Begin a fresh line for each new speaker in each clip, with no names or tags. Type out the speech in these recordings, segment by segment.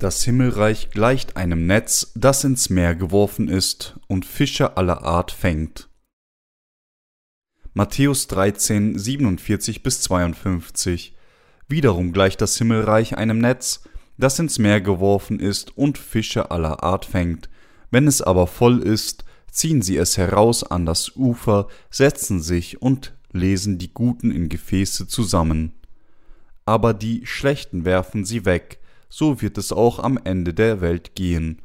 Das Himmelreich gleicht einem Netz, das ins Meer geworfen ist und Fische aller Art fängt. Matthäus 13, 47 bis 52 Wiederum gleicht das Himmelreich einem Netz, das ins Meer geworfen ist und Fische aller Art fängt. Wenn es aber voll ist, ziehen sie es heraus an das Ufer, setzen sich und lesen die Guten in Gefäße zusammen. Aber die Schlechten werfen sie weg, so wird es auch am Ende der Welt gehen.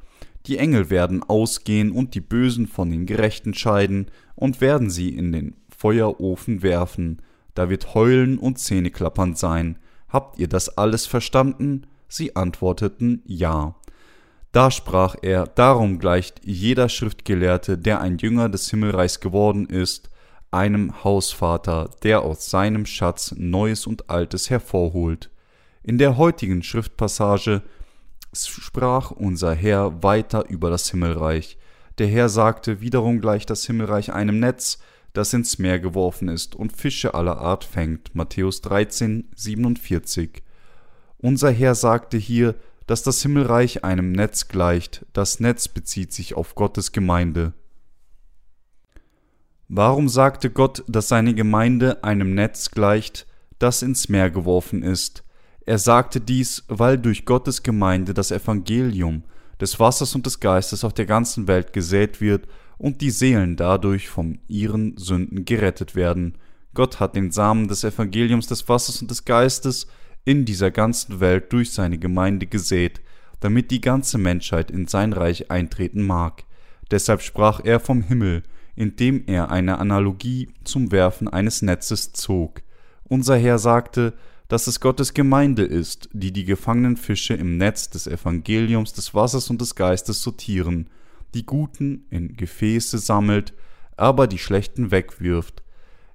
Die Engel werden ausgehen und die Bösen von den Gerechten scheiden und werden sie in den Feuerofen werfen. Da wird Heulen und Zähneklappern sein. Habt ihr das alles verstanden? Sie antworteten Ja. Da sprach er, darum gleicht jeder Schriftgelehrte, der ein Jünger des Himmelreichs geworden ist, einem Hausvater, der aus seinem Schatz Neues und Altes hervorholt. In der heutigen Schriftpassage sprach unser Herr weiter über das Himmelreich. Der Herr sagte, wiederum gleicht das Himmelreich einem Netz, das ins Meer geworfen ist und Fische aller Art fängt. Matthäus 13, 47. Unser Herr sagte hier, dass das Himmelreich einem Netz gleicht. Das Netz bezieht sich auf Gottes Gemeinde. Warum sagte Gott, dass seine Gemeinde einem Netz gleicht, das ins Meer geworfen ist? Er sagte dies, weil durch Gottes Gemeinde das Evangelium des Wassers und des Geistes auf der ganzen Welt gesät wird und die Seelen dadurch von ihren Sünden gerettet werden. Gott hat den Samen des Evangeliums des Wassers und des Geistes in dieser ganzen Welt durch seine Gemeinde gesät, damit die ganze Menschheit in sein Reich eintreten mag. Deshalb sprach er vom Himmel, indem er eine Analogie zum Werfen eines Netzes zog. Unser Herr sagte, dass es Gottes Gemeinde ist, die die gefangenen Fische im Netz des Evangeliums des Wassers und des Geistes sortieren, die Guten in Gefäße sammelt, aber die Schlechten wegwirft.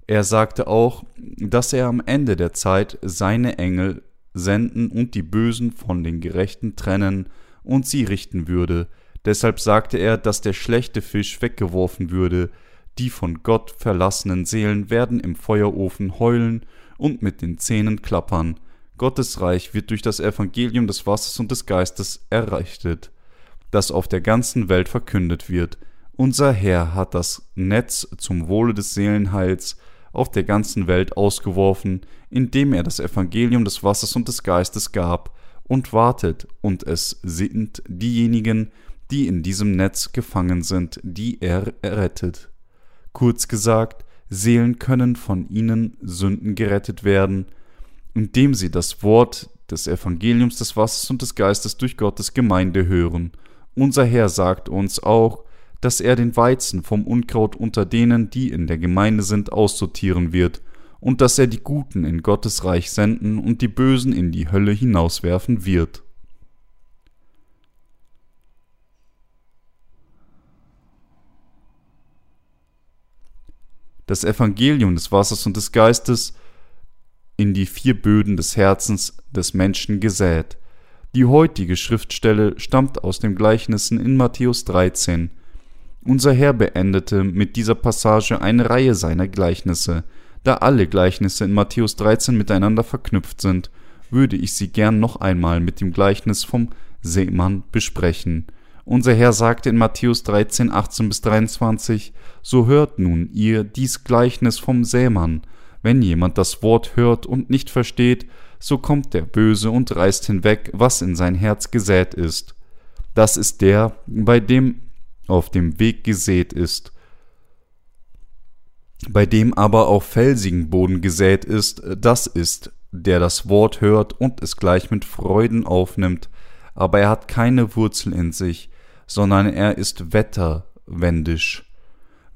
Er sagte auch, dass er am Ende der Zeit seine Engel senden und die Bösen von den Gerechten trennen und sie richten würde. Deshalb sagte er, dass der schlechte Fisch weggeworfen würde. Die von Gott verlassenen Seelen werden im Feuerofen heulen und mit den Zähnen klappern. Gottes Reich wird durch das Evangelium des Wassers und des Geistes errichtet, das auf der ganzen Welt verkündet wird. Unser Herr hat das Netz zum Wohle des Seelenheils auf der ganzen Welt ausgeworfen, indem er das Evangelium des Wassers und des Geistes gab und wartet, und es sind diejenigen, die in diesem Netz gefangen sind, die er errettet. Kurz gesagt, Seelen können von ihnen Sünden gerettet werden, indem sie das Wort des Evangeliums des Wassers und des Geistes durch Gottes Gemeinde hören. Unser Herr sagt uns auch, dass er den Weizen vom Unkraut unter denen, die in der Gemeinde sind, aussortieren wird, und dass er die Guten in Gottes Reich senden und die Bösen in die Hölle hinauswerfen wird. Das Evangelium des Wassers und des Geistes in die vier Böden des Herzens des Menschen gesät. Die heutige Schriftstelle stammt aus den Gleichnissen in Matthäus 13. Unser Herr beendete mit dieser Passage eine Reihe seiner Gleichnisse. Da alle Gleichnisse in Matthäus 13 miteinander verknüpft sind, würde ich sie gern noch einmal mit dem Gleichnis vom Seemann besprechen. Unser Herr sagte in Matthäus 13, 18 bis 23, So hört nun ihr dies Gleichnis vom Sämann. Wenn jemand das Wort hört und nicht versteht, so kommt der Böse und reißt hinweg, was in sein Herz gesät ist. Das ist der, bei dem auf dem Weg gesät ist. Bei dem aber auf felsigen Boden gesät ist, das ist, der das Wort hört und es gleich mit Freuden aufnimmt, aber er hat keine Wurzel in sich, sondern er ist wetterwendisch.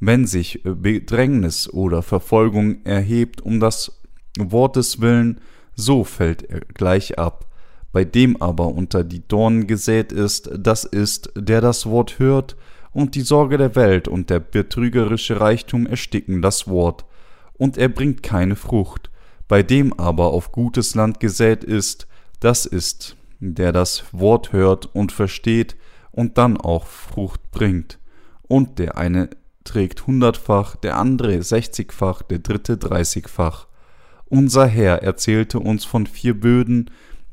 Wenn sich Bedrängnis oder Verfolgung erhebt um das Wortes willen, so fällt er gleich ab. Bei dem aber unter die Dornen gesät ist, das ist, der das Wort hört, und die Sorge der Welt und der betrügerische Reichtum ersticken das Wort, und er bringt keine Frucht. Bei dem aber auf gutes Land gesät ist, das ist, der das Wort hört und versteht, und dann auch Frucht bringt. Und der eine trägt hundertfach, der andere sechzigfach, der dritte dreißigfach. Unser Herr erzählte uns von vier Böden,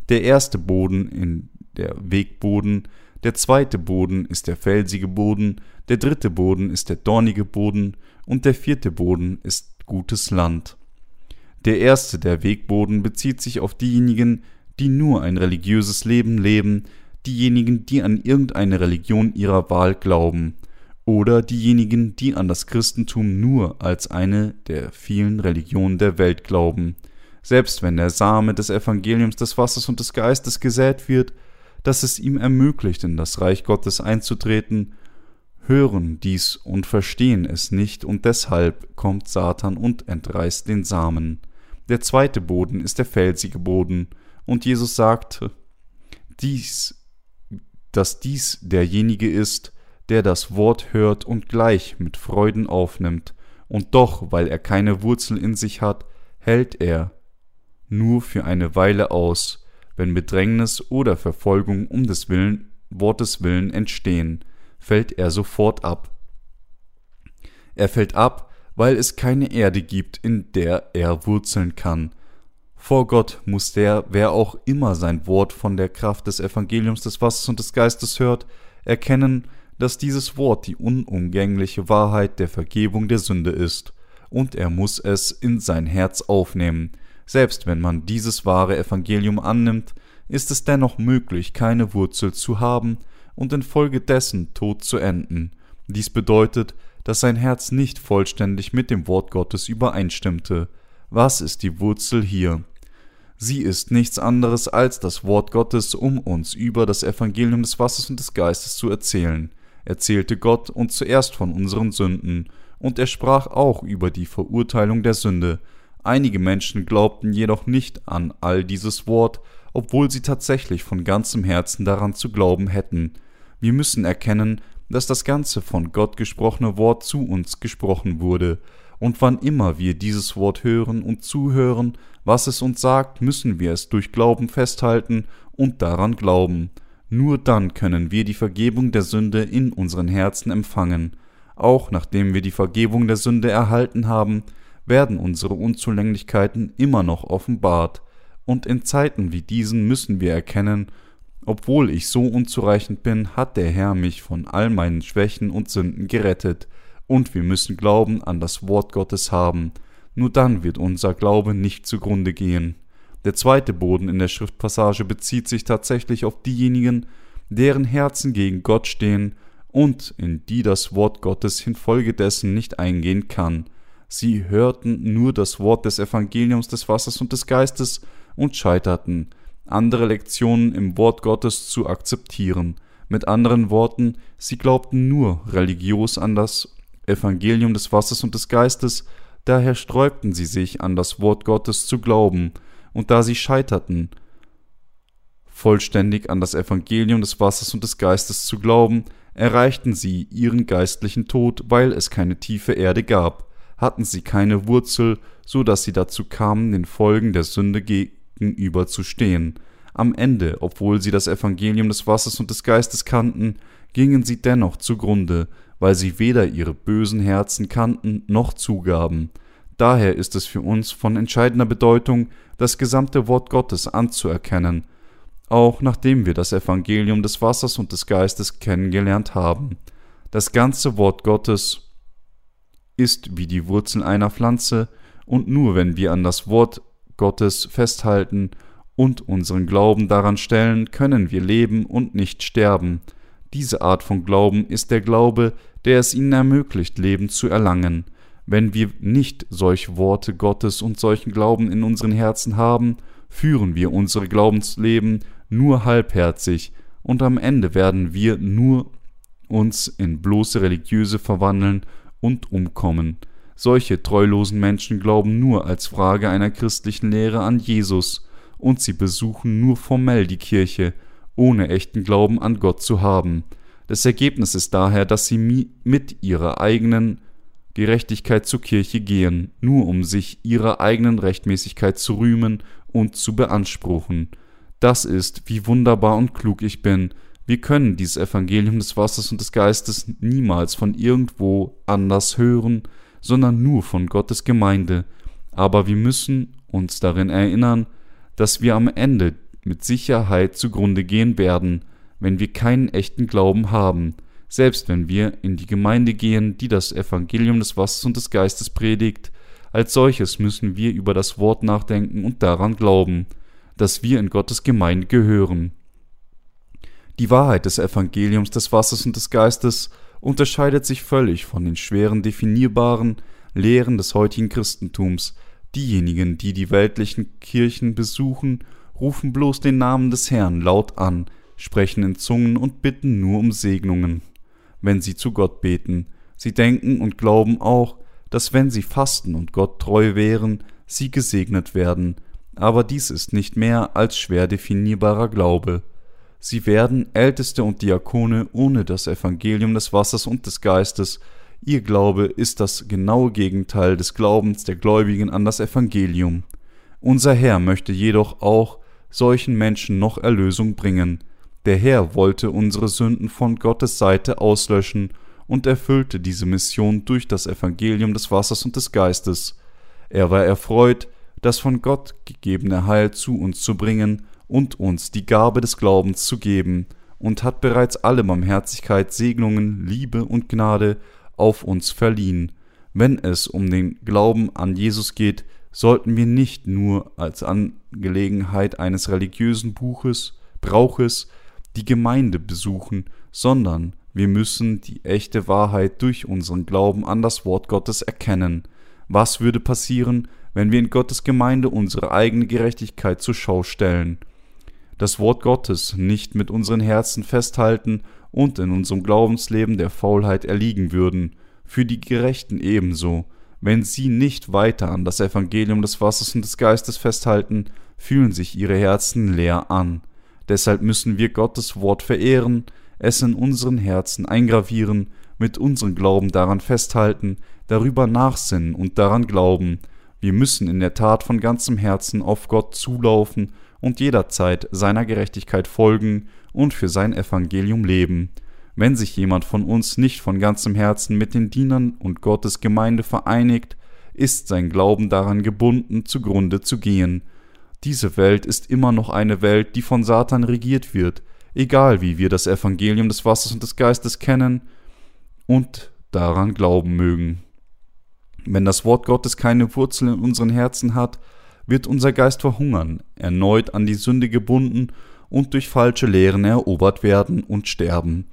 der erste Boden, in der Wegboden, der zweite Boden ist der felsige Boden, der dritte Boden ist der dornige Boden und der vierte Boden ist gutes Land. Der erste, der Wegboden, bezieht sich auf diejenigen, die nur ein religiöses Leben leben, diejenigen, die an irgendeine Religion ihrer Wahl glauben, oder diejenigen, die an das Christentum nur als eine der vielen Religionen der Welt glauben. Selbst wenn der Same des Evangeliums des Wassers und des Geistes gesät wird, dass es ihm ermöglicht, in das Reich Gottes einzutreten, hören dies und verstehen es nicht, und deshalb kommt Satan und entreißt den Samen. Der zweite Boden ist der felsige Boden, und Jesus sagte, dies, dass dies derjenige ist, der das Wort hört und gleich mit Freuden aufnimmt, und doch, weil er keine Wurzel in sich hat, hält er nur für eine Weile aus, wenn Bedrängnis oder Verfolgung um des Willen, Wortes willen entstehen, fällt er sofort ab. Er fällt ab, weil es keine Erde gibt, in der er wurzeln kann. Vor Gott muss der, wer auch immer sein Wort von der Kraft des Evangeliums des Wassers und des Geistes hört, erkennen, dass dieses Wort die unumgängliche Wahrheit der Vergebung der Sünde ist, und er muss es in sein Herz aufnehmen. Selbst wenn man dieses wahre Evangelium annimmt, ist es dennoch möglich, keine Wurzel zu haben und infolgedessen tot zu enden. Dies bedeutet, dass sein Herz nicht vollständig mit dem Wort Gottes übereinstimmte. Was ist die Wurzel hier? Sie ist nichts anderes als das Wort Gottes, um uns über das Evangelium des Wassers und des Geistes zu erzählen. Erzählte Gott uns zuerst von unseren Sünden, und er sprach auch über die Verurteilung der Sünde. Einige Menschen glaubten jedoch nicht an all dieses Wort, obwohl sie tatsächlich von ganzem Herzen daran zu glauben hätten. Wir müssen erkennen, dass das ganze von Gott gesprochene Wort zu uns gesprochen wurde, und wann immer wir dieses Wort hören und zuhören, was es uns sagt, müssen wir es durch Glauben festhalten und daran glauben. Nur dann können wir die Vergebung der Sünde in unseren Herzen empfangen. Auch nachdem wir die Vergebung der Sünde erhalten haben, werden unsere Unzulänglichkeiten immer noch offenbart, und in Zeiten wie diesen müssen wir erkennen, obwohl ich so unzureichend bin, hat der Herr mich von all meinen Schwächen und Sünden gerettet, und wir müssen Glauben an das Wort Gottes haben, nur dann wird unser Glaube nicht zugrunde gehen. Der zweite Boden in der Schriftpassage bezieht sich tatsächlich auf diejenigen, deren Herzen gegen Gott stehen und in die das Wort Gottes infolgedessen nicht eingehen kann. Sie hörten nur das Wort des Evangeliums des Wassers und des Geistes und scheiterten, andere Lektionen im Wort Gottes zu akzeptieren. Mit anderen Worten, sie glaubten nur religiös an das Evangelium des Wassers und des Geistes, daher sträubten sie sich an das Wort Gottes zu glauben, und da sie scheiterten, vollständig an das Evangelium des Wassers und des Geistes zu glauben, erreichten sie ihren geistlichen Tod, weil es keine tiefe Erde gab, hatten sie keine Wurzel, so dass sie dazu kamen, den Folgen der Sünde gegenüber zu stehen. Am Ende, obwohl sie das Evangelium des Wassers und des Geistes kannten, gingen sie dennoch zugrunde, weil sie weder ihre bösen Herzen kannten noch zugaben. Daher ist es für uns von entscheidender Bedeutung, das gesamte Wort Gottes anzuerkennen, auch nachdem wir das Evangelium des Wassers und des Geistes kennengelernt haben. Das ganze Wort Gottes ist wie die Wurzel einer Pflanze, und nur wenn wir an das Wort Gottes festhalten und unseren Glauben daran stellen, können wir leben und nicht sterben. Diese Art von Glauben ist der Glaube, der es ihnen ermöglicht, Leben zu erlangen. Wenn wir nicht solche Worte Gottes und solchen Glauben in unseren Herzen haben, führen wir unsere Glaubensleben nur halbherzig, und am Ende werden wir nur uns in bloße Religiöse verwandeln und umkommen. Solche treulosen Menschen glauben nur als Frage einer christlichen Lehre an Jesus, und sie besuchen nur formell die Kirche, ohne echten Glauben an Gott zu haben. Das Ergebnis ist daher, dass sie mit ihrer eigenen Gerechtigkeit zur Kirche gehen, nur um sich ihrer eigenen Rechtmäßigkeit zu rühmen und zu beanspruchen. Das ist, wie wunderbar und klug ich bin. Wir können dieses Evangelium des Wassers und des Geistes niemals von irgendwo anders hören, sondern nur von Gottes Gemeinde. Aber wir müssen uns darin erinnern, dass wir am Ende mit Sicherheit zugrunde gehen werden, wenn wir keinen echten Glauben haben, selbst wenn wir in die Gemeinde gehen, die das Evangelium des Wassers und des Geistes predigt, als solches müssen wir über das Wort nachdenken und daran glauben, dass wir in Gottes Gemeinde gehören. Die Wahrheit des Evangeliums des Wassers und des Geistes unterscheidet sich völlig von den schweren definierbaren Lehren des heutigen Christentums. Diejenigen, die die weltlichen Kirchen besuchen, rufen bloß den Namen des Herrn laut an, sprechen in Zungen und bitten nur um Segnungen, wenn sie zu Gott beten. Sie denken und glauben auch, dass wenn sie fasten und Gott treu wären, sie gesegnet werden, aber dies ist nicht mehr als schwer definierbarer Glaube. Sie werden Älteste und Diakone ohne das Evangelium des Wassers und des Geistes, ihr Glaube ist das genaue Gegenteil des Glaubens der Gläubigen an das Evangelium. Unser Herr möchte jedoch auch solchen Menschen noch Erlösung bringen. Der Herr wollte unsere Sünden von Gottes Seite auslöschen und erfüllte diese Mission durch das Evangelium des Wassers und des Geistes. Er war erfreut, das von Gott gegebene Heil zu uns zu bringen und uns die Gabe des Glaubens zu geben, und hat bereits alle Barmherzigkeit, Segnungen, Liebe und Gnade auf uns verliehen. Wenn es um den Glauben an Jesus geht, sollten wir nicht nur als Angelegenheit eines religiösen Buches, Brauches die Gemeinde besuchen, sondern wir müssen die echte Wahrheit durch unseren Glauben an das Wort Gottes erkennen. Was würde passieren, wenn wir in Gottes Gemeinde unsere eigene Gerechtigkeit zur Schau stellen? Das Wort Gottes nicht mit unseren Herzen festhalten und in unserem Glaubensleben der Faulheit erliegen würden, für die Gerechten ebenso. Wenn sie nicht weiter an das Evangelium des Wassers und des Geistes festhalten, fühlen sich ihre Herzen leer an. Deshalb müssen wir Gottes Wort verehren, es in unseren Herzen eingravieren, mit unserem Glauben daran festhalten, darüber nachsinnen und daran glauben. Wir müssen in der Tat von ganzem Herzen auf Gott zulaufen und jederzeit seiner Gerechtigkeit folgen und für sein Evangelium leben. Wenn sich jemand von uns nicht von ganzem Herzen mit den Dienern und Gottes Gemeinde vereinigt, ist sein Glauben daran gebunden, zugrunde zu gehen. Diese Welt ist immer noch eine Welt, die von Satan regiert wird, egal wie wir das Evangelium des Wassers und des Geistes kennen und daran glauben mögen. Wenn das Wort Gottes keine Wurzel in unseren Herzen hat, wird unser Geist verhungern, erneut an die Sünde gebunden und durch falsche Lehren erobert werden und sterben.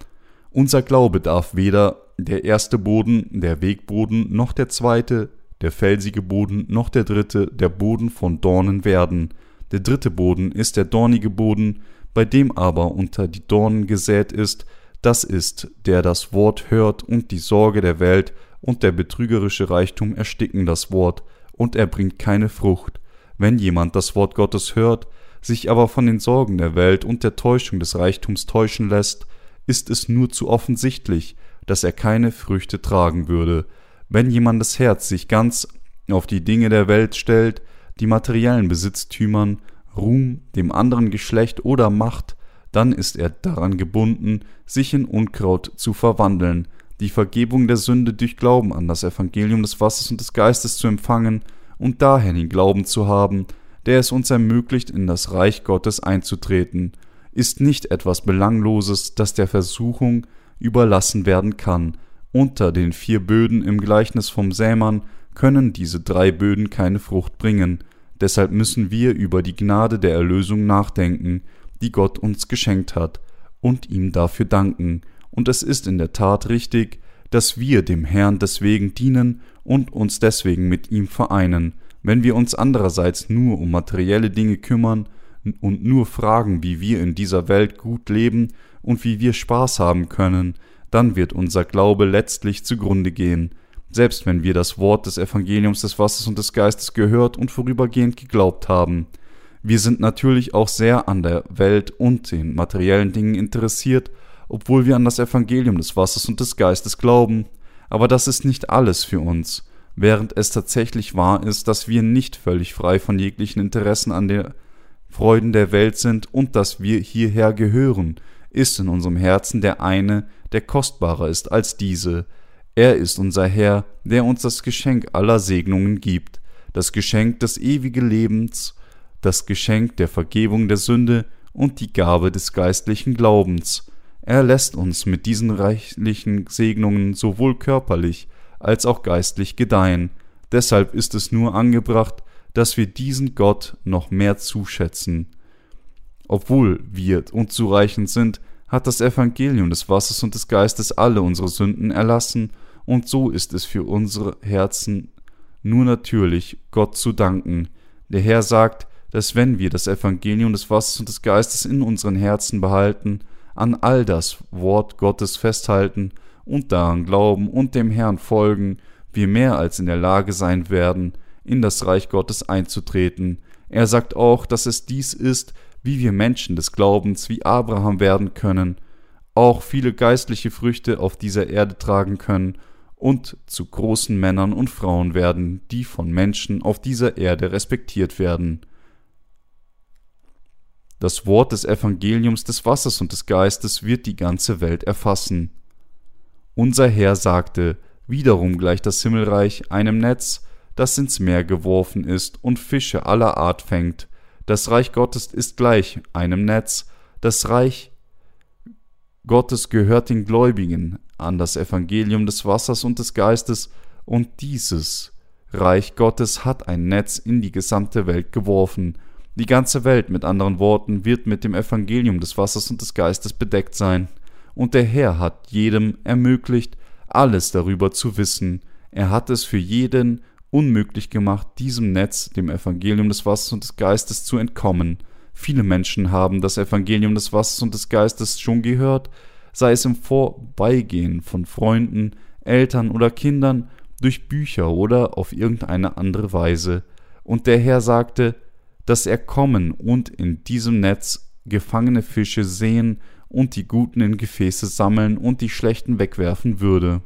Unser Glaube darf weder der erste Boden, der Wegboden, noch der zweite, der felsige Boden, noch der dritte, der Boden von Dornen werden. Der dritte Boden ist der dornige Boden, bei dem aber unter die Dornen gesät ist, das ist, der das Wort hört und die Sorge der Welt und der betrügerische Reichtum ersticken das Wort, und er bringt keine Frucht. Wenn jemand das Wort Gottes hört, sich aber von den Sorgen der Welt und der Täuschung des Reichtums täuschen lässt, ist es nur zu offensichtlich, dass er keine Früchte tragen würde. Wenn jemand das Herz sich ganz auf die Dinge der Welt stellt, die materiellen Besitztümern, Ruhm, dem anderen Geschlecht oder Macht, dann ist er daran gebunden, sich in Unkraut zu verwandeln, die Vergebung der Sünde durch Glauben an das Evangelium des Wassers und des Geistes zu empfangen und daher den Glauben zu haben, der es uns ermöglicht, in das Reich Gottes einzutreten, ist nicht etwas Belangloses, das der Versuchung überlassen werden kann. Unter den vier Böden im Gleichnis vom Sämann können diese drei Böden keine Frucht bringen, deshalb müssen wir über die Gnade der Erlösung nachdenken, die Gott uns geschenkt hat, und ihm dafür danken, und es ist in der Tat richtig, dass wir dem Herrn deswegen dienen und uns deswegen mit ihm vereinen. Wenn wir uns andererseits nur um materielle Dinge kümmern und nur fragen, wie wir in dieser Welt gut leben und wie wir Spaß haben können, dann wird unser Glaube letztlich zugrunde gehen, selbst wenn wir das Wort des Evangeliums des Wassers und des Geistes gehört und vorübergehend geglaubt haben. Wir sind natürlich auch sehr an der Welt und den materiellen Dingen interessiert, obwohl wir an das Evangelium des Wassers und des Geistes glauben, aber das ist nicht alles für uns, während es tatsächlich wahr ist, dass wir nicht völlig frei von jeglichen Interessen an den Freuden der Welt sind und dass wir hierher gehören, ist in unserem Herzen der eine, der kostbarer ist als diese. Er ist unser Herr, der uns das Geschenk aller Segnungen gibt, das Geschenk des ewigen Lebens, das Geschenk der Vergebung der Sünde und die Gabe des geistlichen Glaubens. Er lässt uns mit diesen reichlichen Segnungen sowohl körperlich als auch geistlich gedeihen. Deshalb ist es nur angebracht, dass wir diesen Gott noch mehr zuschätzen. Obwohl wir unzureichend sind, hat das Evangelium des Wassers und des Geistes alle unsere Sünden erlassen, und so ist es für unsere Herzen nur natürlich, Gott zu danken. Der Herr sagt, dass wenn wir das Evangelium des Wassers und des Geistes in unseren Herzen behalten, an all das Wort Gottes festhalten und daran glauben und dem Herrn folgen, wir mehr als in der Lage sein werden, in das Reich Gottes einzutreten. Er sagt auch, dass es dies ist, wie wir Menschen des Glaubens wie Abraham werden können, auch viele geistliche Früchte auf dieser Erde tragen können und zu großen Männern und Frauen werden, die von Menschen auf dieser Erde respektiert werden. Das Wort des Evangeliums des Wassers und des Geistes wird die ganze Welt erfassen. Unser Herr sagte, wiederum gleich das Himmelreich einem Netz, das ins Meer geworfen ist und Fische aller Art fängt. Das Reich Gottes ist gleich einem Netz. Das Reich Gottes gehört den Gläubigen an das Evangelium des Wassers und des Geistes, und dieses Reich Gottes hat ein Netz in die gesamte Welt geworfen, die ganze Welt, mit anderen Worten, wird mit dem Evangelium des Wassers und des Geistes bedeckt sein. Und der Herr hat jedem ermöglicht, alles darüber zu wissen. Er hat es für jeden unmöglich gemacht, diesem Netz, dem Evangelium des Wassers und des Geistes, zu entkommen. Viele Menschen haben das Evangelium des Wassers und des Geistes schon gehört, sei es im Vorbeigehen von Freunden, Eltern oder Kindern, durch Bücher oder auf irgendeine andere Weise. Und der Herr sagte, dass er kommen und in diesem Netz gefangene Fische sehen und die Guten in Gefäße sammeln und die Schlechten wegwerfen würde.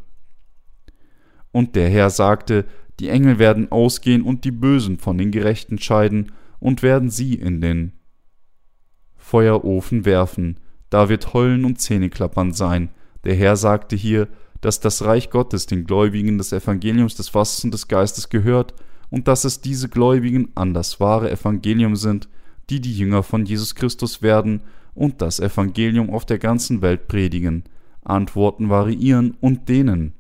Und der Herr sagte, die Engel werden ausgehen und die Bösen von den Gerechten scheiden und werden sie in den Feuerofen werfen. Da wird Heulen und Zähneklappern sein. Der Herr sagte hier, dass das Reich Gottes den Gläubigen des Evangeliums des Wassers und des Geistes gehört und dass es diese Gläubigen an das wahre Evangelium sind, die die Jünger von Jesus Christus werden und das Evangelium auf der ganzen Welt predigen. Antworten variieren und denen,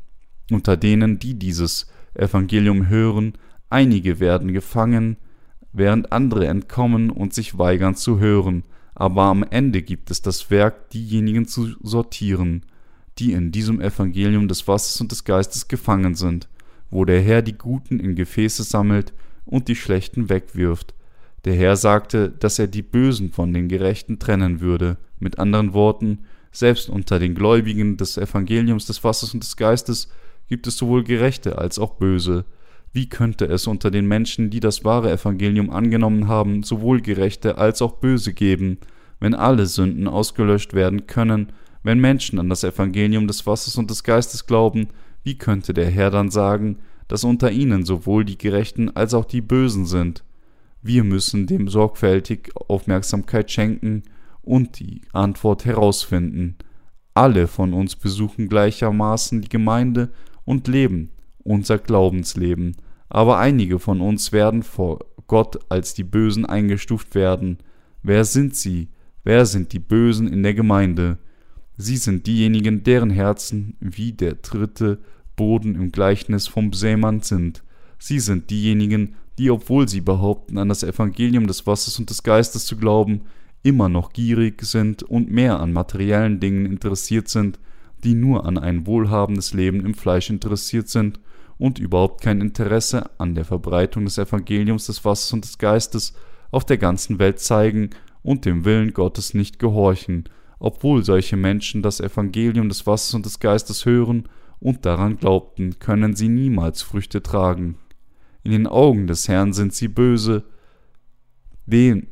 unter denen, die dieses Evangelium hören, einige werden gefangen, während andere entkommen und sich weigern zu hören, aber am Ende gibt es das Werk, diejenigen zu sortieren, die in diesem Evangelium des Wassers und des Geistes gefangen sind wo der Herr die Guten in Gefäße sammelt und die Schlechten wegwirft. Der Herr sagte, dass er die Bösen von den Gerechten trennen würde. Mit anderen Worten, selbst unter den Gläubigen des Evangeliums des Wassers und des Geistes gibt es sowohl Gerechte als auch Böse. Wie könnte es unter den Menschen, die das wahre Evangelium angenommen haben, sowohl Gerechte als auch Böse geben, wenn alle Sünden ausgelöscht werden können, wenn Menschen an das Evangelium des Wassers und des Geistes glauben, wie könnte der Herr dann sagen, dass unter ihnen sowohl die Gerechten als auch die Bösen sind? Wir müssen dem sorgfältig Aufmerksamkeit schenken und die Antwort herausfinden. Alle von uns besuchen gleichermaßen die Gemeinde und leben unser Glaubensleben, aber einige von uns werden vor Gott als die Bösen eingestuft werden. Wer sind sie? Wer sind die Bösen in der Gemeinde? Sie sind diejenigen, deren Herzen wie der dritte Boden im Gleichnis vom Sämann sind. Sie sind diejenigen, die, obwohl sie behaupten, an das Evangelium des Wassers und des Geistes zu glauben, immer noch gierig sind und mehr an materiellen Dingen interessiert sind, die nur an ein wohlhabendes Leben im Fleisch interessiert sind und überhaupt kein Interesse an der Verbreitung des Evangeliums des Wassers und des Geistes auf der ganzen Welt zeigen und dem Willen Gottes nicht gehorchen, obwohl solche Menschen das Evangelium des Wassers und des Geistes hören und daran glaubten, können sie niemals Früchte tragen. In den Augen des Herrn sind sie böse, den,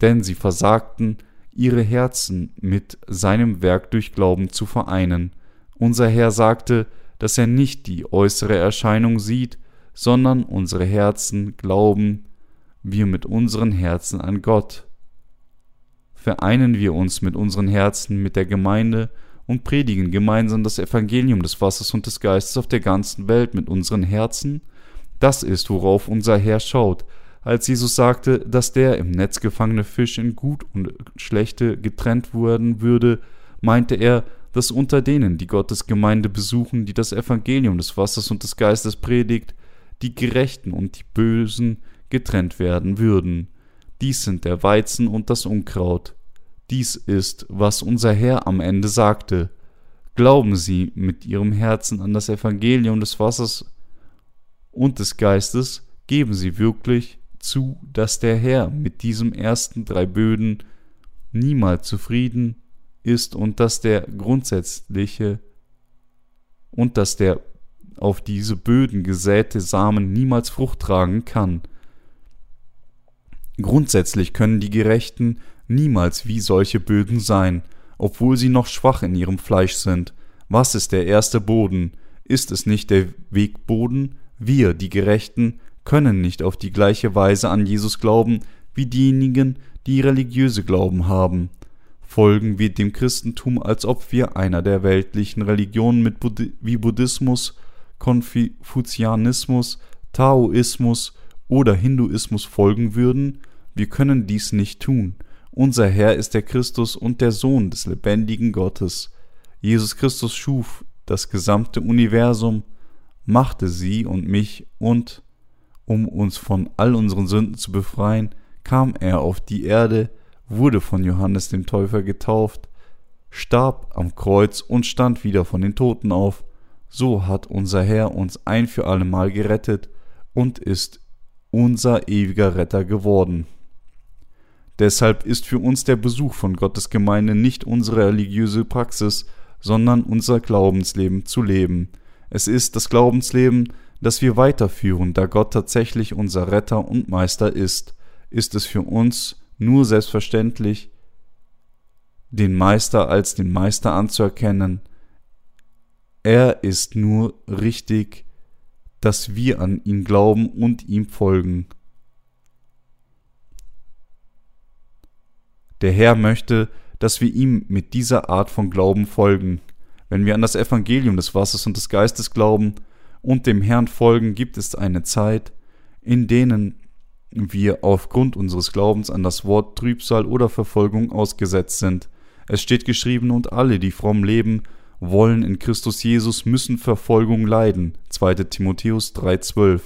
denn sie versagten, ihre Herzen mit seinem Werk durch Glauben zu vereinen. Unser Herr sagte, dass er nicht die äußere Erscheinung sieht, sondern unsere Herzen glauben wir mit unseren Herzen an Gott vereinen wir uns mit unseren Herzen mit der Gemeinde und predigen gemeinsam das Evangelium des Wassers und des Geistes auf der ganzen Welt mit unseren Herzen? Das ist, worauf unser Herr schaut. Als Jesus sagte, dass der im Netz gefangene Fisch in gut und schlechte getrennt werden würde, meinte er, dass unter denen, die Gottes Gemeinde besuchen, die das Evangelium des Wassers und des Geistes predigt, die Gerechten und die Bösen getrennt werden würden. Dies sind der Weizen und das Unkraut. Dies ist, was unser Herr am Ende sagte. Glauben Sie mit Ihrem Herzen an das Evangelium des Wassers und des Geistes, geben Sie wirklich zu, dass der Herr mit diesem ersten drei Böden niemals zufrieden ist und dass der grundsätzliche und dass der auf diese Böden gesäte Samen niemals Frucht tragen kann. Grundsätzlich können die Gerechten niemals wie solche Böden sein, obwohl sie noch schwach in ihrem Fleisch sind. Was ist der erste Boden? Ist es nicht der Wegboden? Wir, die Gerechten, können nicht auf die gleiche Weise an Jesus glauben wie diejenigen, die religiöse Glauben haben. Folgen wir dem Christentum, als ob wir einer der weltlichen Religionen mit Bud wie Buddhismus, Konfuzianismus, Taoismus oder Hinduismus folgen würden? Wir können dies nicht tun. Unser Herr ist der Christus und der Sohn des lebendigen Gottes. Jesus Christus schuf das gesamte Universum, machte sie und mich und, um uns von all unseren Sünden zu befreien, kam er auf die Erde, wurde von Johannes dem Täufer getauft, starb am Kreuz und stand wieder von den Toten auf. So hat unser Herr uns ein für allemal gerettet und ist unser ewiger Retter geworden. Deshalb ist für uns der Besuch von Gottes Gemeinde nicht unsere religiöse Praxis, sondern unser Glaubensleben zu leben. Es ist das Glaubensleben, das wir weiterführen, da Gott tatsächlich unser Retter und Meister ist. Ist es für uns nur selbstverständlich, den Meister als den Meister anzuerkennen. Er ist nur richtig, dass wir an ihn glauben und ihm folgen. Der Herr möchte, dass wir ihm mit dieser Art von Glauben folgen. Wenn wir an das Evangelium des Wassers und des Geistes glauben und dem Herrn folgen, gibt es eine Zeit, in denen wir aufgrund unseres Glaubens an das Wort Trübsal oder Verfolgung ausgesetzt sind. Es steht geschrieben, und alle, die fromm leben, wollen in Christus Jesus, müssen Verfolgung leiden. 2. Timotheus 3,12.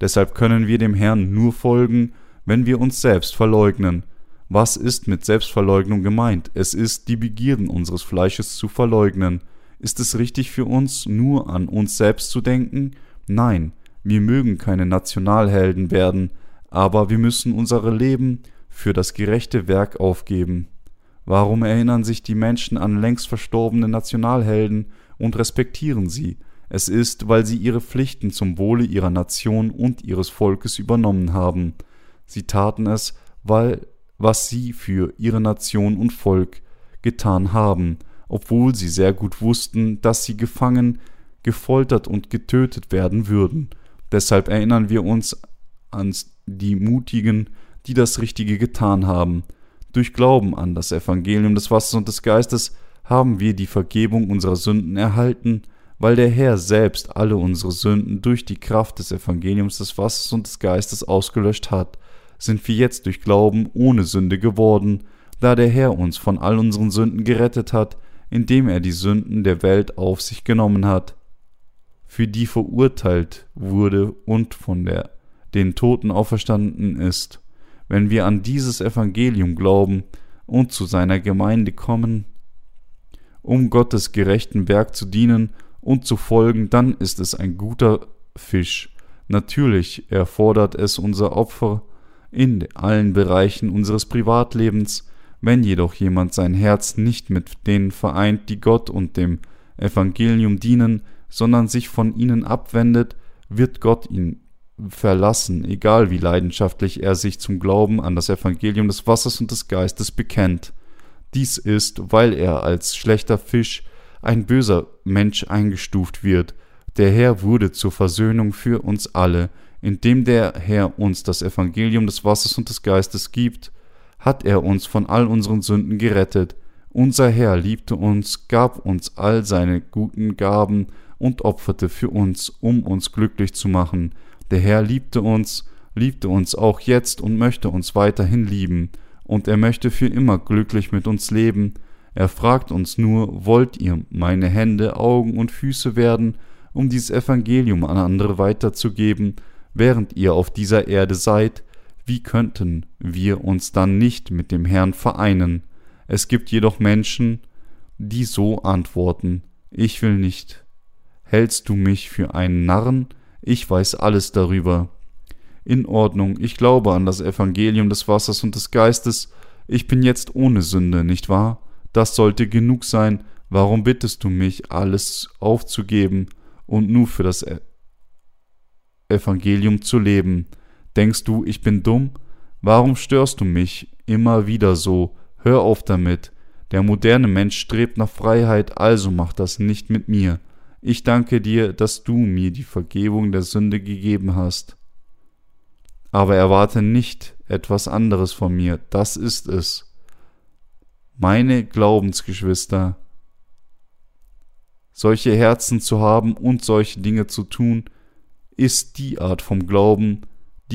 Deshalb können wir dem Herrn nur folgen, wenn wir uns selbst verleugnen. Was ist mit Selbstverleugnung gemeint? Es ist, die Begierden unseres Fleisches zu verleugnen. Ist es richtig für uns, nur an uns selbst zu denken? Nein, wir mögen keine Nationalhelden werden, aber wir müssen unsere Leben für das gerechte Werk aufgeben. Warum erinnern sich die Menschen an längst verstorbene Nationalhelden und respektieren sie? Es ist, weil sie ihre Pflichten zum Wohle ihrer Nation und ihres Volkes übernommen haben. Sie taten es, weil was sie für ihre Nation und Volk getan haben, obwohl sie sehr gut wussten, dass sie gefangen, gefoltert und getötet werden würden. Deshalb erinnern wir uns an die Mutigen, die das Richtige getan haben. Durch Glauben an das Evangelium des Wassers und des Geistes haben wir die Vergebung unserer Sünden erhalten, weil der Herr selbst alle unsere Sünden durch die Kraft des Evangeliums des Wassers und des Geistes ausgelöscht hat sind wir jetzt durch Glauben ohne Sünde geworden, da der Herr uns von all unseren Sünden gerettet hat, indem er die Sünden der Welt auf sich genommen hat, für die verurteilt wurde und von der, den Toten auferstanden ist. Wenn wir an dieses Evangelium glauben und zu seiner Gemeinde kommen, um Gottes gerechten Werk zu dienen und zu folgen, dann ist es ein guter Fisch. Natürlich erfordert es unser Opfer, in allen Bereichen unseres Privatlebens, wenn jedoch jemand sein Herz nicht mit denen vereint, die Gott und dem Evangelium dienen, sondern sich von ihnen abwendet, wird Gott ihn verlassen, egal wie leidenschaftlich er sich zum Glauben an das Evangelium des Wassers und des Geistes bekennt. Dies ist, weil er als schlechter Fisch, ein böser Mensch eingestuft wird. Der Herr wurde zur Versöhnung für uns alle, indem der Herr uns das Evangelium des Wassers und des Geistes gibt, hat er uns von all unseren Sünden gerettet. Unser Herr liebte uns, gab uns all seine guten Gaben und opferte für uns, um uns glücklich zu machen. Der Herr liebte uns, liebte uns auch jetzt und möchte uns weiterhin lieben, und er möchte für immer glücklich mit uns leben. Er fragt uns nur, wollt ihr meine Hände, Augen und Füße werden, um dieses Evangelium an andere weiterzugeben, während ihr auf dieser Erde seid, wie könnten wir uns dann nicht mit dem Herrn vereinen? Es gibt jedoch Menschen, die so antworten, ich will nicht. Hältst du mich für einen Narren? Ich weiß alles darüber. In Ordnung, ich glaube an das Evangelium des Wassers und des Geistes, ich bin jetzt ohne Sünde, nicht wahr? Das sollte genug sein, warum bittest du mich, alles aufzugeben und nur für das e- Evangelium zu leben? Denkst du, ich bin dumm? Warum störst du mich immer wieder so? Hör auf damit. Der moderne Mensch strebt nach Freiheit, also mach das nicht mit mir. Ich danke dir, dass du mir die Vergebung der Sünde gegeben hast. Aber erwarte nicht etwas anderes von mir, das ist es. Meine Glaubensgeschwister, solche Herzen zu haben und solche Dinge zu tun, ist die Art vom Glauben,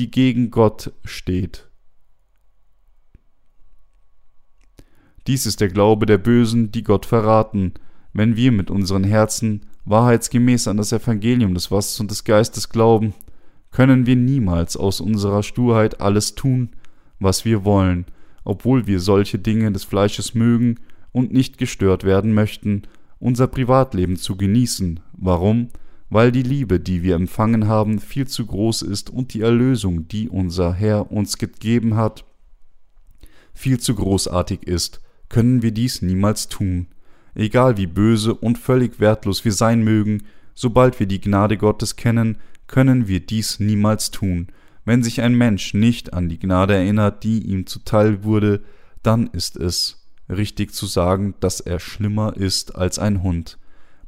die gegen Gott steht. Dies ist der Glaube der Bösen, die Gott verraten, wenn wir mit unseren Herzen wahrheitsgemäß an das Evangelium des Wassers und des Geistes glauben, können wir niemals aus unserer Sturheit alles tun, was wir wollen, obwohl wir solche Dinge des Fleisches mögen und nicht gestört werden möchten, unser Privatleben zu genießen. Warum? Weil die Liebe, die wir empfangen haben, viel zu groß ist und die Erlösung, die unser Herr uns gegeben hat, viel zu großartig ist, können wir dies niemals tun. Egal wie böse und völlig wertlos wir sein mögen, sobald wir die Gnade Gottes kennen, können wir dies niemals tun. Wenn sich ein Mensch nicht an die Gnade erinnert, die ihm zuteil wurde, dann ist es richtig zu sagen, dass er schlimmer ist als ein Hund.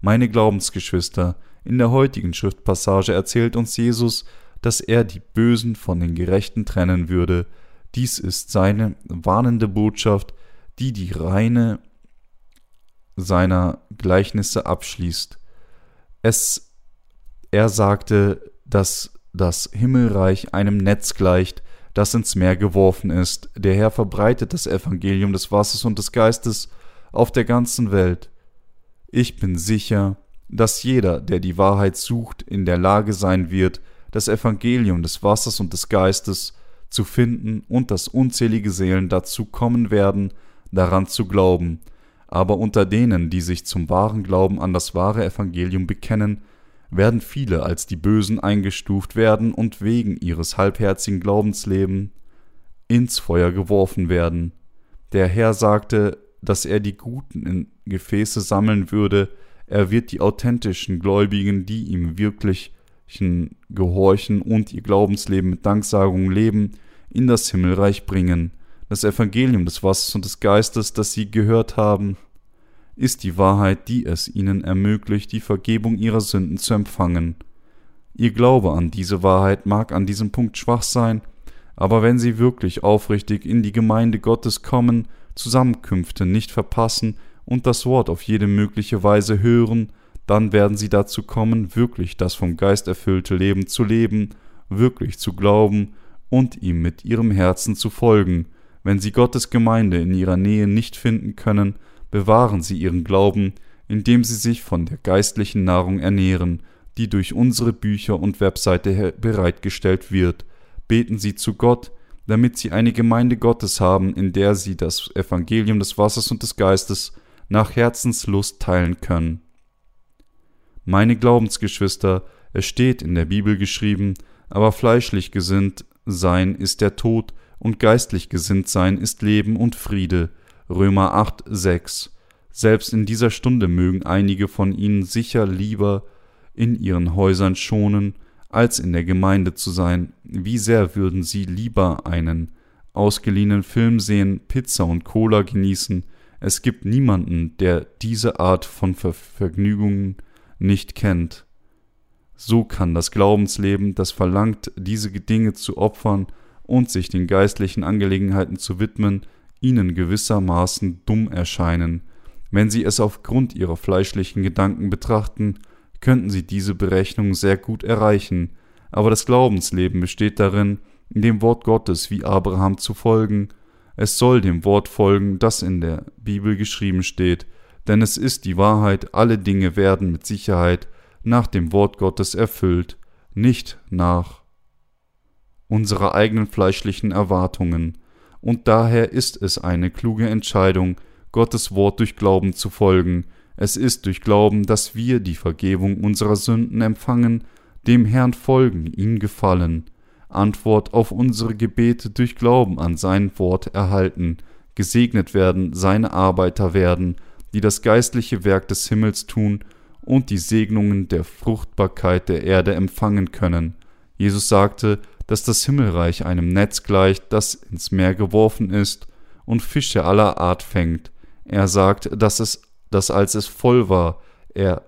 Meine Glaubensgeschwister, in der heutigen Schriftpassage erzählt uns Jesus, dass er die Bösen von den Gerechten trennen würde. Dies ist seine warnende Botschaft, die die reine seiner Gleichnisse abschließt. Es, er sagte, dass das Himmelreich einem Netz gleicht, das ins Meer geworfen ist. Der Herr verbreitet das Evangelium des Wassers und des Geistes auf der ganzen Welt. Ich bin sicher, dass jeder, der die Wahrheit sucht, in der Lage sein wird, das Evangelium des Wassers und des Geistes zu finden und dass unzählige Seelen dazu kommen werden, daran zu glauben. Aber unter denen, die sich zum wahren Glauben an das wahre Evangelium bekennen, werden viele als die Bösen eingestuft werden und wegen ihres halbherzigen Glaubenslebens ins Feuer geworfen werden. Der Herr sagte, dass er die Guten in Gefäße sammeln würde, er wird die authentischen Gläubigen, die ihm wirklichen gehorchen und ihr Glaubensleben mit Danksagung leben, in das Himmelreich bringen. Das Evangelium des Wassers und des Geistes, das sie gehört haben, ist die Wahrheit, die es ihnen ermöglicht, die Vergebung ihrer Sünden zu empfangen. Ihr Glaube an diese Wahrheit mag an diesem Punkt schwach sein, aber wenn sie wirklich aufrichtig in die Gemeinde Gottes kommen, Zusammenkünfte nicht verpassen und das Wort auf jede mögliche Weise hören, dann werden sie dazu kommen, wirklich das vom Geist erfüllte Leben zu leben, wirklich zu glauben und ihm mit ihrem Herzen zu folgen. Wenn sie Gottes Gemeinde in ihrer Nähe nicht finden können, bewahren sie ihren Glauben, indem sie sich von der geistlichen Nahrung ernähren, die durch unsere Bücher und Webseite bereitgestellt wird. Beten sie zu Gott, damit sie eine Gemeinde Gottes haben, in der sie das Evangelium des Wassers und des Geistes nach Herzenslust teilen können. Meine Glaubensgeschwister, es steht in der Bibel geschrieben, aber fleischlich gesinnt sein ist der Tod und geistlich gesinnt sein ist Leben und Friede. Römer 8, 6. Selbst in dieser Stunde mögen einige von ihnen sicher lieber in ihren Häusern schonen, als in der Gemeinde zu sein. Wie sehr würden sie lieber einen ausgeliehenen Film sehen, Pizza und Cola genießen, es gibt niemanden, der diese Art von Ver Vergnügungen nicht kennt. So kann das Glaubensleben, das verlangt, diese Dinge zu opfern und sich den geistlichen Angelegenheiten zu widmen, ihnen gewissermaßen dumm erscheinen. Wenn sie es aufgrund ihrer fleischlichen Gedanken betrachten, könnten sie diese Berechnung sehr gut erreichen, aber das Glaubensleben besteht darin, dem Wort Gottes wie Abraham zu folgen. Es soll dem Wort folgen, das in der Bibel geschrieben steht, denn es ist die Wahrheit, alle Dinge werden mit Sicherheit nach dem Wort Gottes erfüllt, nicht nach unserer eigenen fleischlichen Erwartungen. Und daher ist es eine kluge Entscheidung, Gottes Wort durch Glauben zu folgen. Es ist durch Glauben, dass wir die Vergebung unserer Sünden empfangen, dem Herrn folgen, ihn gefallen. Antwort auf unsere Gebete durch Glauben an sein Wort erhalten, gesegnet werden, seine Arbeiter werden, die das geistliche Werk des Himmels tun und die Segnungen der Fruchtbarkeit der Erde empfangen können. Jesus sagte, dass das Himmelreich einem Netz gleicht, das ins Meer geworfen ist und Fische aller Art fängt. Er sagt, dass es, dass als es voll war, er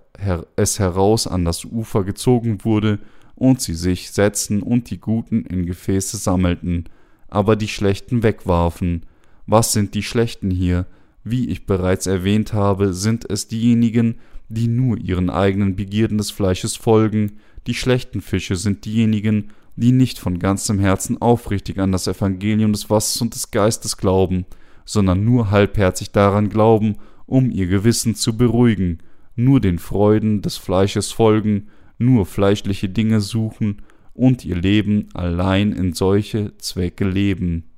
es heraus an das Ufer gezogen wurde und sie sich setzten und die Guten in Gefäße sammelten, aber die Schlechten wegwarfen. Was sind die Schlechten hier? Wie ich bereits erwähnt habe, sind es diejenigen, die nur ihren eigenen Begierden des Fleisches folgen, die schlechten Fische sind diejenigen, die nicht von ganzem Herzen aufrichtig an das Evangelium des Wassers und des Geistes glauben, sondern nur halbherzig daran glauben, um ihr Gewissen zu beruhigen, nur den Freuden des Fleisches folgen nur fleischliche Dinge suchen und ihr Leben allein in solche Zwecke leben.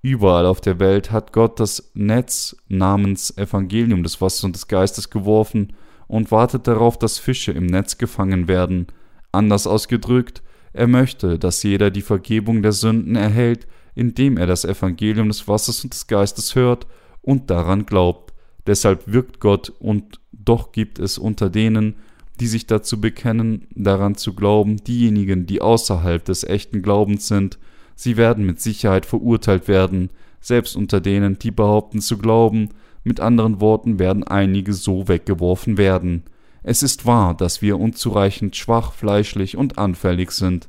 Überall auf der Welt hat Gott das Netz namens Evangelium des Wassers und des Geistes geworfen und wartet darauf, dass Fische im Netz gefangen werden. Anders ausgedrückt, er möchte, dass jeder die Vergebung der Sünden erhält, indem er das Evangelium des Wassers und des Geistes hört und daran glaubt. Deshalb wirkt Gott und doch gibt es unter denen, die sich dazu bekennen, daran zu glauben, diejenigen, die außerhalb des echten Glaubens sind, sie werden mit Sicherheit verurteilt werden, selbst unter denen, die behaupten zu glauben, mit anderen Worten werden einige so weggeworfen werden. Es ist wahr, dass wir unzureichend schwach, fleischlich und anfällig sind,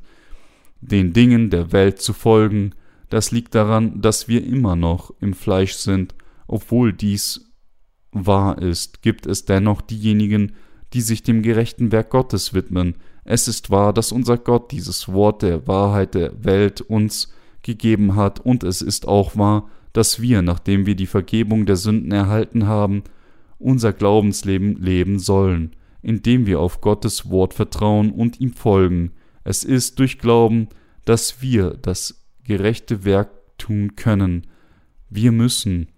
den Dingen der Welt zu folgen, das liegt daran, dass wir immer noch im Fleisch sind, obwohl dies wahr ist, gibt es dennoch diejenigen, die sich dem gerechten Werk Gottes widmen. Es ist wahr, dass unser Gott dieses Wort der Wahrheit der Welt uns gegeben hat, und es ist auch wahr, dass wir, nachdem wir die Vergebung der Sünden erhalten haben, unser Glaubensleben leben sollen, indem wir auf Gottes Wort vertrauen und ihm folgen. Es ist durch Glauben, dass wir das gerechte Werk tun können. Wir müssen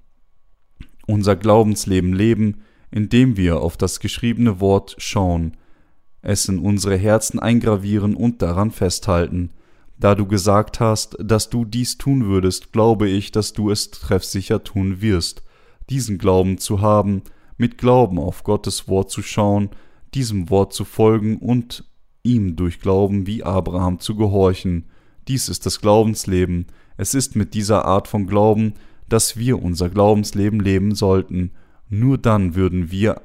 unser Glaubensleben leben, indem wir auf das geschriebene Wort schauen, es in unsere Herzen eingravieren und daran festhalten. Da du gesagt hast, dass du dies tun würdest, glaube ich, dass du es treffsicher tun wirst. Diesen Glauben zu haben, mit Glauben auf Gottes Wort zu schauen, diesem Wort zu folgen und ihm durch Glauben wie Abraham zu gehorchen. Dies ist das Glaubensleben. Es ist mit dieser Art von Glauben, dass wir unser Glaubensleben leben sollten. Nur dann würden wir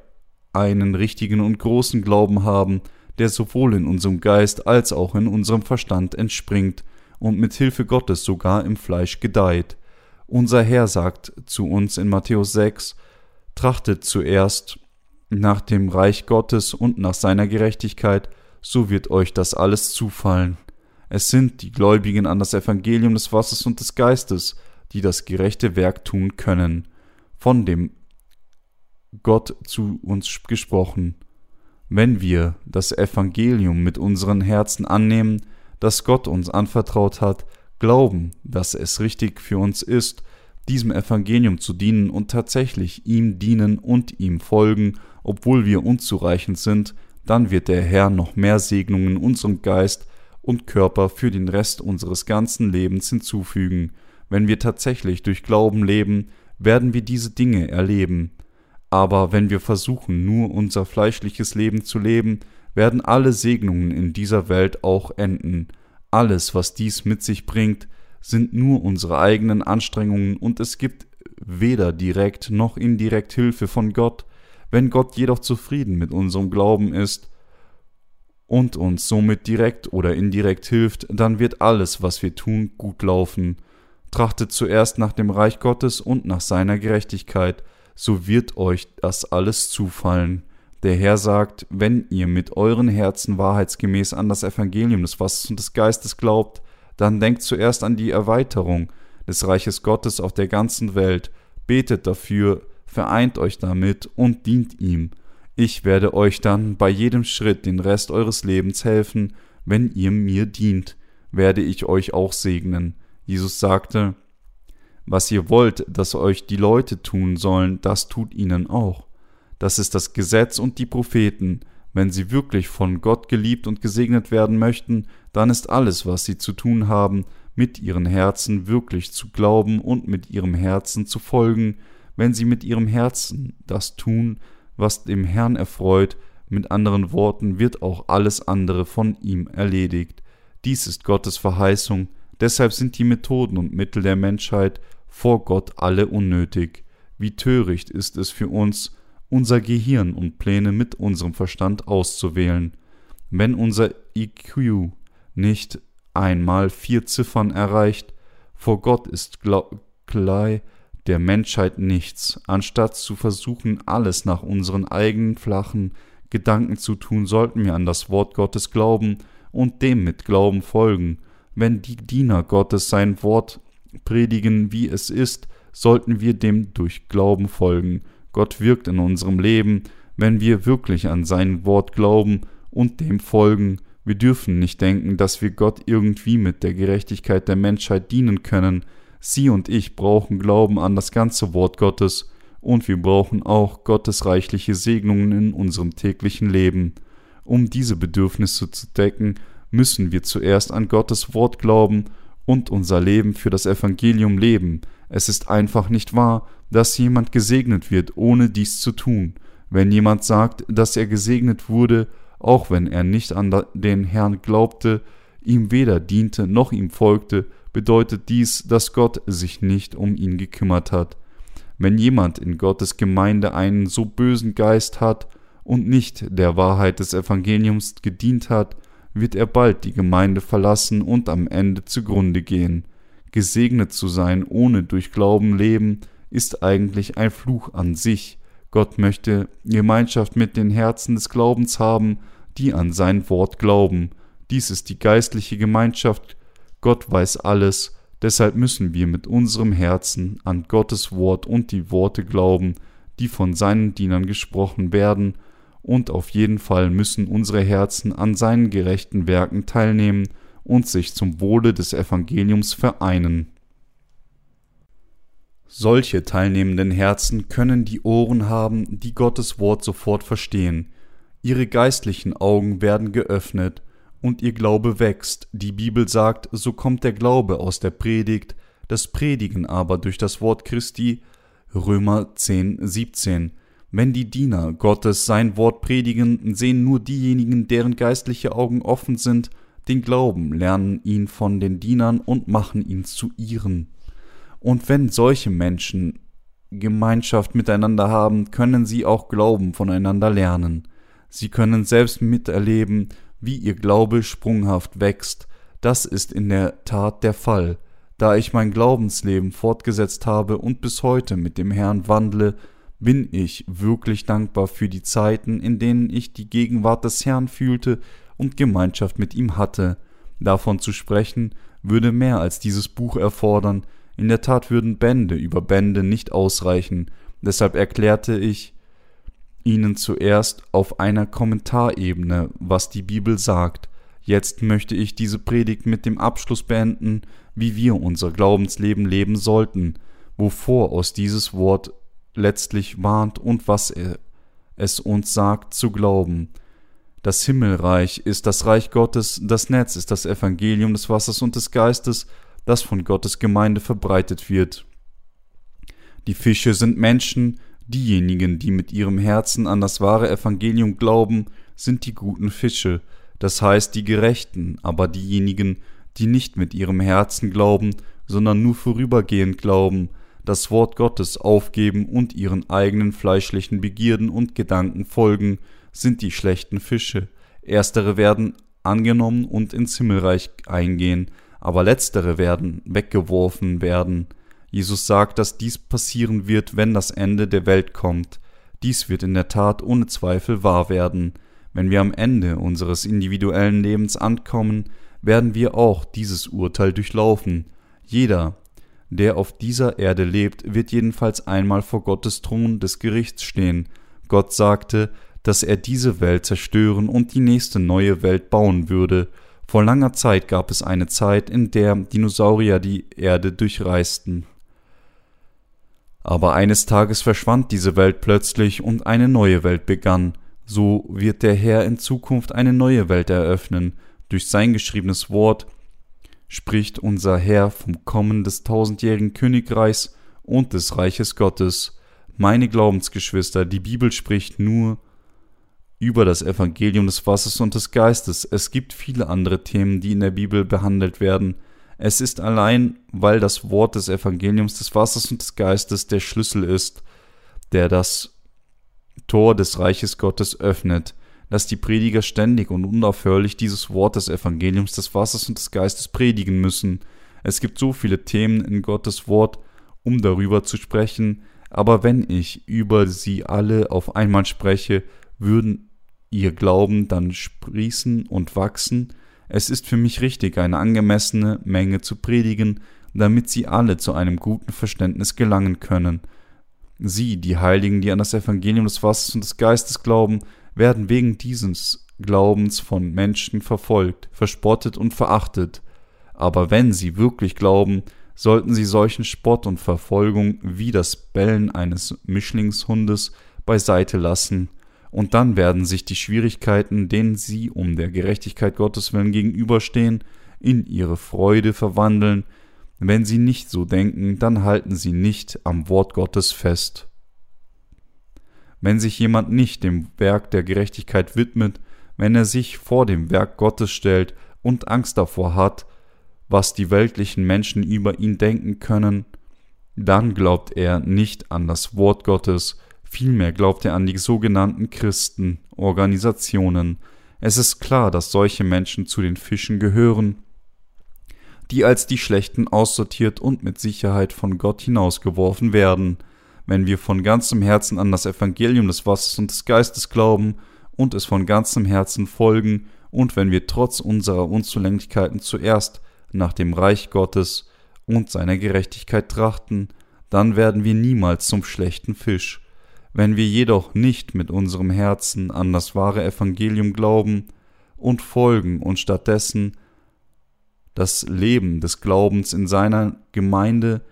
einen richtigen und großen Glauben haben, der sowohl in unserem Geist als auch in unserem Verstand entspringt und mit Hilfe Gottes sogar im Fleisch gedeiht. Unser Herr sagt zu uns in Matthäus 6, Trachtet zuerst nach dem Reich Gottes und nach seiner Gerechtigkeit, so wird euch das alles zufallen. Es sind die Gläubigen an das Evangelium des Wassers und des Geistes, die das gerechte Werk tun können. Von dem Gott zu uns gesprochen. Wenn wir das Evangelium mit unseren Herzen annehmen, das Gott uns anvertraut hat, glauben, dass es richtig für uns ist, diesem Evangelium zu dienen und tatsächlich ihm dienen und ihm folgen, obwohl wir unzureichend sind, dann wird der Herr noch mehr Segnungen unserem Geist und Körper für den Rest unseres ganzen Lebens hinzufügen. Wenn wir tatsächlich durch Glauben leben, werden wir diese Dinge erleben. Aber wenn wir versuchen, nur unser fleischliches Leben zu leben, werden alle Segnungen in dieser Welt auch enden. Alles, was dies mit sich bringt, sind nur unsere eigenen Anstrengungen und es gibt weder direkt noch indirekt Hilfe von Gott. Wenn Gott jedoch zufrieden mit unserem Glauben ist und uns somit direkt oder indirekt hilft, dann wird alles, was wir tun, gut laufen. Trachtet zuerst nach dem Reich Gottes und nach seiner Gerechtigkeit, so wird euch das alles zufallen. Der Herr sagt, wenn ihr mit euren Herzen wahrheitsgemäß an das Evangelium des Wassers und des Geistes glaubt, dann denkt zuerst an die Erweiterung des Reiches Gottes auf der ganzen Welt, betet dafür, vereint euch damit und dient ihm. Ich werde euch dann bei jedem Schritt den Rest eures Lebens helfen, wenn ihr mir dient, werde ich euch auch segnen. Jesus sagte, was ihr wollt, dass euch die Leute tun sollen, das tut ihnen auch. Das ist das Gesetz und die Propheten. Wenn sie wirklich von Gott geliebt und gesegnet werden möchten, dann ist alles, was sie zu tun haben, mit ihren Herzen wirklich zu glauben und mit ihrem Herzen zu folgen, wenn sie mit ihrem Herzen das tun, was dem Herrn erfreut, mit anderen Worten wird auch alles andere von ihm erledigt. Dies ist Gottes Verheißung, deshalb sind die Methoden und Mittel der Menschheit vor Gott alle unnötig. Wie töricht ist es für uns, unser Gehirn und Pläne mit unserem Verstand auszuwählen. Wenn unser IQ nicht einmal vier Ziffern erreicht, vor Gott ist Glei der Menschheit nichts. Anstatt zu versuchen, alles nach unseren eigenen flachen Gedanken zu tun, sollten wir an das Wort Gottes glauben und dem mit Glauben folgen. Wenn die Diener Gottes sein Wort predigen, wie es ist, sollten wir dem durch Glauben folgen. Gott wirkt in unserem Leben, wenn wir wirklich an sein Wort glauben und dem folgen. Wir dürfen nicht denken, dass wir Gott irgendwie mit der Gerechtigkeit der Menschheit dienen können. Sie und ich brauchen Glauben an das ganze Wort Gottes, und wir brauchen auch Gottes reichliche Segnungen in unserem täglichen Leben. Um diese Bedürfnisse zu decken, müssen wir zuerst an Gottes Wort glauben und unser Leben für das Evangelium leben. Es ist einfach nicht wahr, dass jemand gesegnet wird, ohne dies zu tun. Wenn jemand sagt, dass er gesegnet wurde, auch wenn er nicht an den Herrn glaubte, ihm weder diente noch ihm folgte, bedeutet dies, dass Gott sich nicht um ihn gekümmert hat. Wenn jemand in Gottes Gemeinde einen so bösen Geist hat und nicht der Wahrheit des Evangeliums gedient hat, wird er bald die Gemeinde verlassen und am Ende zugrunde gehen. Gesegnet zu sein, ohne durch Glauben leben, ist eigentlich ein Fluch an sich. Gott möchte Gemeinschaft mit den Herzen des Glaubens haben, die an sein Wort glauben. Dies ist die geistliche Gemeinschaft. Gott weiß alles, deshalb müssen wir mit unserem Herzen an Gottes Wort und die Worte glauben, die von seinen Dienern gesprochen werden, und auf jeden Fall müssen unsere Herzen an seinen gerechten Werken teilnehmen und sich zum Wohle des Evangeliums vereinen. Solche teilnehmenden Herzen können die Ohren haben, die Gottes Wort sofort verstehen, ihre geistlichen Augen werden geöffnet und ihr Glaube wächst. Die Bibel sagt, so kommt der Glaube aus der Predigt, das Predigen aber durch das Wort Christi. Römer 10, 17. Wenn die Diener Gottes sein Wort predigen, sehen nur diejenigen, deren geistliche Augen offen sind, den Glauben, lernen ihn von den Dienern und machen ihn zu ihren. Und wenn solche Menschen Gemeinschaft miteinander haben, können sie auch Glauben voneinander lernen. Sie können selbst miterleben, wie ihr Glaube sprunghaft wächst. Das ist in der Tat der Fall. Da ich mein Glaubensleben fortgesetzt habe und bis heute mit dem Herrn wandle, bin ich wirklich dankbar für die Zeiten, in denen ich die Gegenwart des Herrn fühlte und Gemeinschaft mit ihm hatte. Davon zu sprechen, würde mehr als dieses Buch erfordern, in der Tat würden Bände über Bände nicht ausreichen, deshalb erklärte ich Ihnen zuerst auf einer Kommentarebene, was die Bibel sagt. Jetzt möchte ich diese Predigt mit dem Abschluss beenden, wie wir unser Glaubensleben leben sollten, wovor aus dieses Wort letztlich warnt und was er es uns sagt zu glauben. Das Himmelreich ist das Reich Gottes, das Netz ist das Evangelium des Wassers und des Geistes, das von Gottes Gemeinde verbreitet wird. Die Fische sind Menschen, diejenigen, die mit ihrem Herzen an das wahre Evangelium glauben, sind die guten Fische, das heißt die Gerechten, aber diejenigen, die nicht mit ihrem Herzen glauben, sondern nur vorübergehend glauben, das Wort Gottes aufgeben und ihren eigenen fleischlichen Begierden und Gedanken folgen, sind die schlechten Fische. Erstere werden angenommen und ins Himmelreich eingehen, aber letztere werden weggeworfen werden. Jesus sagt, dass dies passieren wird, wenn das Ende der Welt kommt. Dies wird in der Tat ohne Zweifel wahr werden. Wenn wir am Ende unseres individuellen Lebens ankommen, werden wir auch dieses Urteil durchlaufen. Jeder, der auf dieser Erde lebt, wird jedenfalls einmal vor Gottes Thron des Gerichts stehen. Gott sagte, dass er diese Welt zerstören und die nächste neue Welt bauen würde. Vor langer Zeit gab es eine Zeit, in der Dinosaurier die Erde durchreisten. Aber eines Tages verschwand diese Welt plötzlich und eine neue Welt begann. So wird der Herr in Zukunft eine neue Welt eröffnen. Durch sein geschriebenes Wort spricht unser Herr vom Kommen des tausendjährigen Königreichs und des Reiches Gottes. Meine Glaubensgeschwister, die Bibel spricht nur über das Evangelium des Wassers und des Geistes. Es gibt viele andere Themen, die in der Bibel behandelt werden. Es ist allein, weil das Wort des Evangeliums des Wassers und des Geistes der Schlüssel ist, der das Tor des Reiches Gottes öffnet, dass die Prediger ständig und unaufhörlich dieses Wort des Evangeliums des Wassers und des Geistes predigen müssen. Es gibt so viele Themen in Gottes Wort, um darüber zu sprechen, aber wenn ich über sie alle auf einmal spreche, würden ihr Glauben dann sprießen und wachsen, es ist für mich richtig, eine angemessene Menge zu predigen, damit sie alle zu einem guten Verständnis gelangen können. Sie, die Heiligen, die an das Evangelium des Wassers und des Geistes glauben, werden wegen dieses Glaubens von Menschen verfolgt, verspottet und verachtet. Aber wenn sie wirklich glauben, sollten sie solchen Spott und Verfolgung wie das Bellen eines Mischlingshundes beiseite lassen und dann werden sich die Schwierigkeiten, denen sie um der Gerechtigkeit Gottes willen gegenüberstehen, in ihre Freude verwandeln. Wenn sie nicht so denken, dann halten sie nicht am Wort Gottes fest. Wenn sich jemand nicht dem Werk der Gerechtigkeit widmet, wenn er sich vor dem Werk Gottes stellt und Angst davor hat, was die weltlichen Menschen über ihn denken können, dann glaubt er nicht an das Wort Gottes, Vielmehr glaubt er an die sogenannten Christen, Organisationen. Es ist klar, dass solche Menschen zu den Fischen gehören, die als die Schlechten aussortiert und mit Sicherheit von Gott hinausgeworfen werden. Wenn wir von ganzem Herzen an das Evangelium des Wassers und des Geistes glauben und es von ganzem Herzen folgen, und wenn wir trotz unserer Unzulänglichkeiten zuerst nach dem Reich Gottes und seiner Gerechtigkeit trachten, dann werden wir niemals zum schlechten Fisch. Wenn wir jedoch nicht mit unserem Herzen an das wahre Evangelium glauben und folgen und stattdessen das Leben des Glaubens in seiner Gemeinde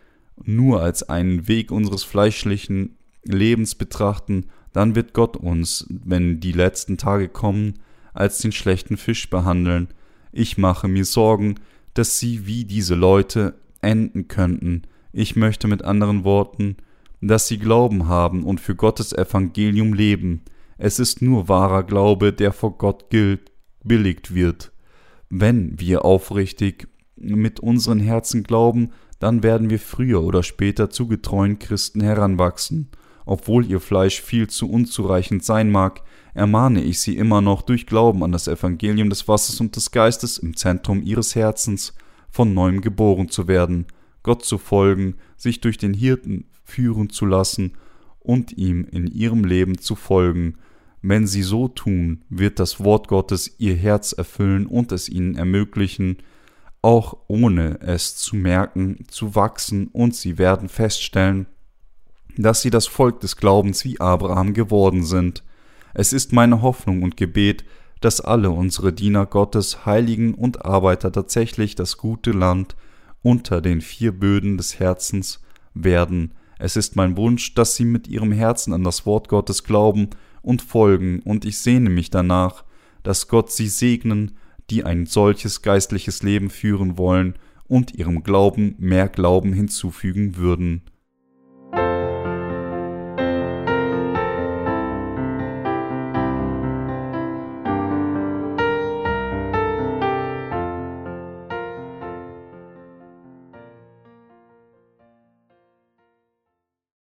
nur als einen Weg unseres fleischlichen Lebens betrachten, dann wird Gott uns, wenn die letzten Tage kommen, als den schlechten Fisch behandeln. Ich mache mir Sorgen, dass sie wie diese Leute enden könnten. Ich möchte mit anderen Worten dass sie Glauben haben und für Gottes Evangelium leben. Es ist nur wahrer Glaube, der vor Gott gilt, billigt wird. Wenn wir aufrichtig mit unseren Herzen glauben, dann werden wir früher oder später zu getreuen Christen heranwachsen. Obwohl ihr Fleisch viel zu unzureichend sein mag, ermahne ich sie immer noch durch Glauben an das Evangelium des Wassers und des Geistes im Zentrum ihres Herzens von neuem geboren zu werden, Gott zu folgen, sich durch den Hirten führen zu lassen und ihm in ihrem Leben zu folgen. Wenn sie so tun, wird das Wort Gottes ihr Herz erfüllen und es ihnen ermöglichen, auch ohne es zu merken, zu wachsen, und sie werden feststellen, dass sie das Volk des Glaubens wie Abraham geworden sind. Es ist meine Hoffnung und Gebet, dass alle unsere Diener Gottes, Heiligen und Arbeiter tatsächlich das gute Land unter den vier Böden des Herzens werden, es ist mein Wunsch, dass Sie mit Ihrem Herzen an das Wort Gottes glauben und folgen, und ich sehne mich danach, dass Gott Sie segnen, die ein solches geistliches Leben führen wollen und ihrem Glauben mehr Glauben hinzufügen würden.